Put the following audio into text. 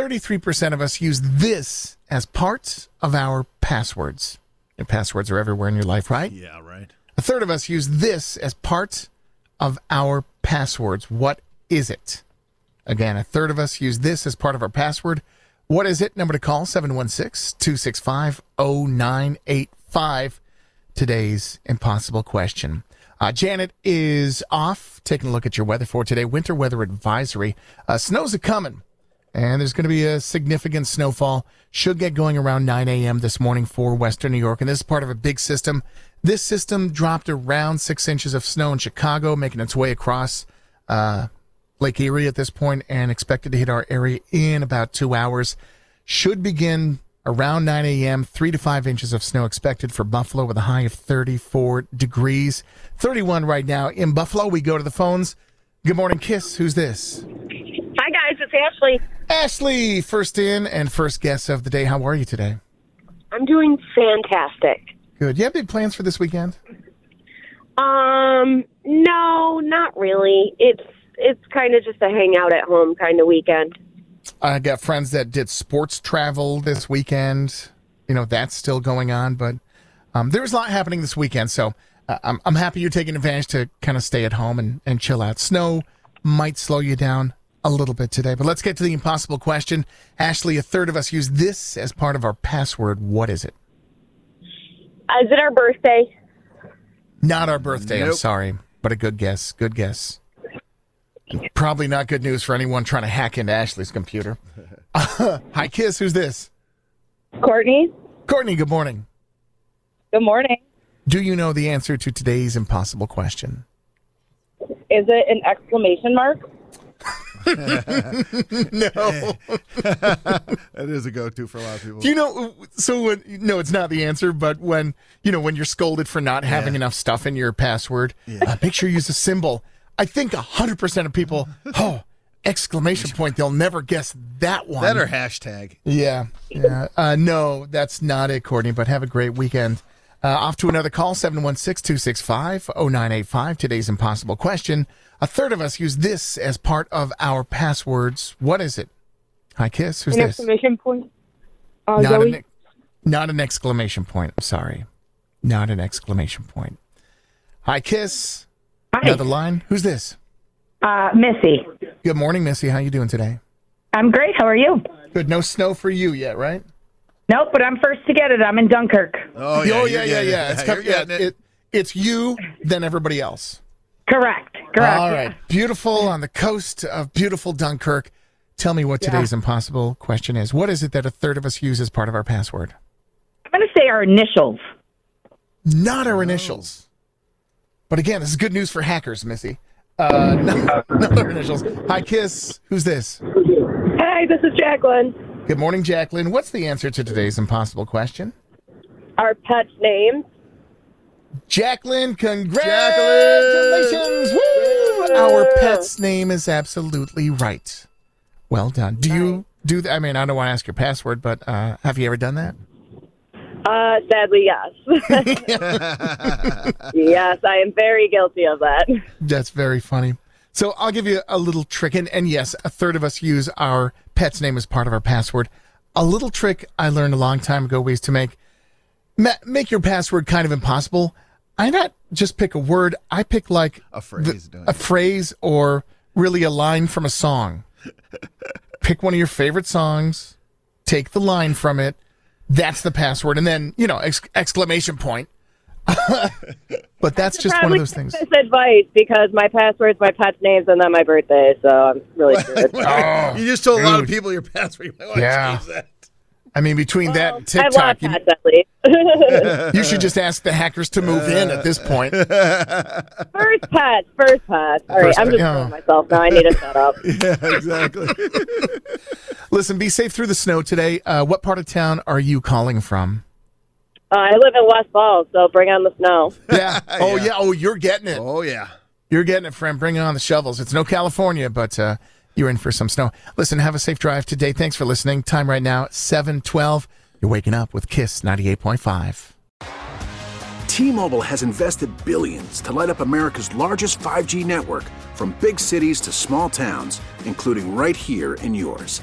33% of us use this as parts of our passwords. Your passwords are everywhere in your life, right? Yeah, right. A third of us use this as part of our passwords. What is it? Again, a third of us use this as part of our password. What is it? Number to call 716 265 0985. Today's impossible question. Uh, Janet is off taking a look at your weather for today. Winter weather advisory. Uh, snow's a coming, and there's going to be a significant snowfall. Should get going around 9 a.m. this morning for Western New York, and this is part of a big system. This system dropped around six inches of snow in Chicago, making its way across uh, Lake Erie at this point, and expected to hit our area in about two hours. Should begin around 9 a.m. Three to five inches of snow expected for Buffalo with a high of 34 degrees. 31 right now in Buffalo. We go to the phones. Good morning, Kiss. Who's this? It's Ashley. Ashley, first in and first guest of the day. How are you today? I'm doing fantastic. Good. You have big plans for this weekend? Um, no, not really. It's it's kind of just a hangout at home kind of weekend. I got friends that did sports travel this weekend. You know, that's still going on, but um, there's a lot happening this weekend. So uh, I'm, I'm happy you're taking advantage to kind of stay at home and, and chill out. Snow might slow you down a little bit today, but let's get to the impossible question. Ashley, a third of us use this as part of our password. What is it? Uh, is it our birthday? Not our birthday, I'm sorry, but a good guess. Good guess. Probably not good news for anyone trying to hack into Ashley's computer. Hi, Kiss. Who's this? Courtney, Courtney, good morning. good morning. Do you know the answer to today's impossible question? Is it an exclamation mark? No. That is a go-to for a lot of people. Do you know? So, when, no, it's not the answer. But when you know when you're scolded for not having Yeah. enough stuff in your password, uh, make sure you use a symbol. I think hundred percent of people, oh, exclamation point! They'll never guess that one. that or hashtag. Yeah, yeah. Uh, no, that's not it, Courtney. But have a great weekend. Uh, off to another call, 716-265-0985. Today's impossible question. A third of us use this as part of our passwords. What is it? Hi, Kiss. Who's An this? exclamation point? Uh, Not an, not an exclamation point. I'm sorry. Not an exclamation point. Hi, Kiss. Hi, Another line. Who's this? uh, Missy. Good morning, Missy. How you doing today? I'm great. How are you? Good. No snow for you yet, right? Nope, but I'm first to get it. I'm in Dunkirk. Oh oh you're yeah, yeah, yeah. It's, You're com- yeah it. it, it's you, then everybody else. Correct. Correct. All right. Beautiful on the coast of beautiful Dunkirk. Tell me what today's impossible question is. What is it that a third of us use as part of our password? I'm going to say our initials. Not our initials. But again, this is good news for hackers, Missy. Uh, not, not our initials. Hi, Kiss. Who's this? Hey, this is Jacqueline. Good morning, Jacqueline. What's the answer to today's impossible question? Our pet's names. Jacqueline, congratulations! Woo! Our pet's name is absolutely right. Well done. Do you do that? I mean, I don't want to ask your password, but uh, have you ever done that? Uh, sadly, yes. yes, I am very guilty of that. That's very funny. So I'll give you a little trick, and, and yes, a third of us use our pet's name is part of our password. A little trick I learned a long time ago ways to make ma- make your password kind of impossible. I not just pick a word. I pick like A phrase, don't a phrase, or really a line from a song. pick one of your favorite songs, take the line from it. That's the password, and then you know ex- exclamation point. but that's just one of those things. This advice because my password's my pet's names and then my birthday, so I'm really good. Oh, you just told a lot of people your password. You might want Yeah. change that. I mean, between that and I TikTok, you, pets at least. you should just ask the hackers to move in at this point. first pet, first pet. All right, First I'm pet, just yeah. myself now. I need to shut up. Yeah, exactly. Listen, be safe through the snow today. Uh, what part of town are you calling from? Uh, I live in West Falls, so bring on the snow. Yeah. Oh, Yeah. yeah. Oh, you're getting it. oh yeah. You're getting it, friend. Bring on the shovels. It's no California, but uh, you're in for some snow. Listen, have a safe drive today. Thanks for listening. Time right now, 712. You're waking up with KISS 98.5. T-Mobile has invested billions to light up America's largest 5G network from big cities to small towns, including right here in yours.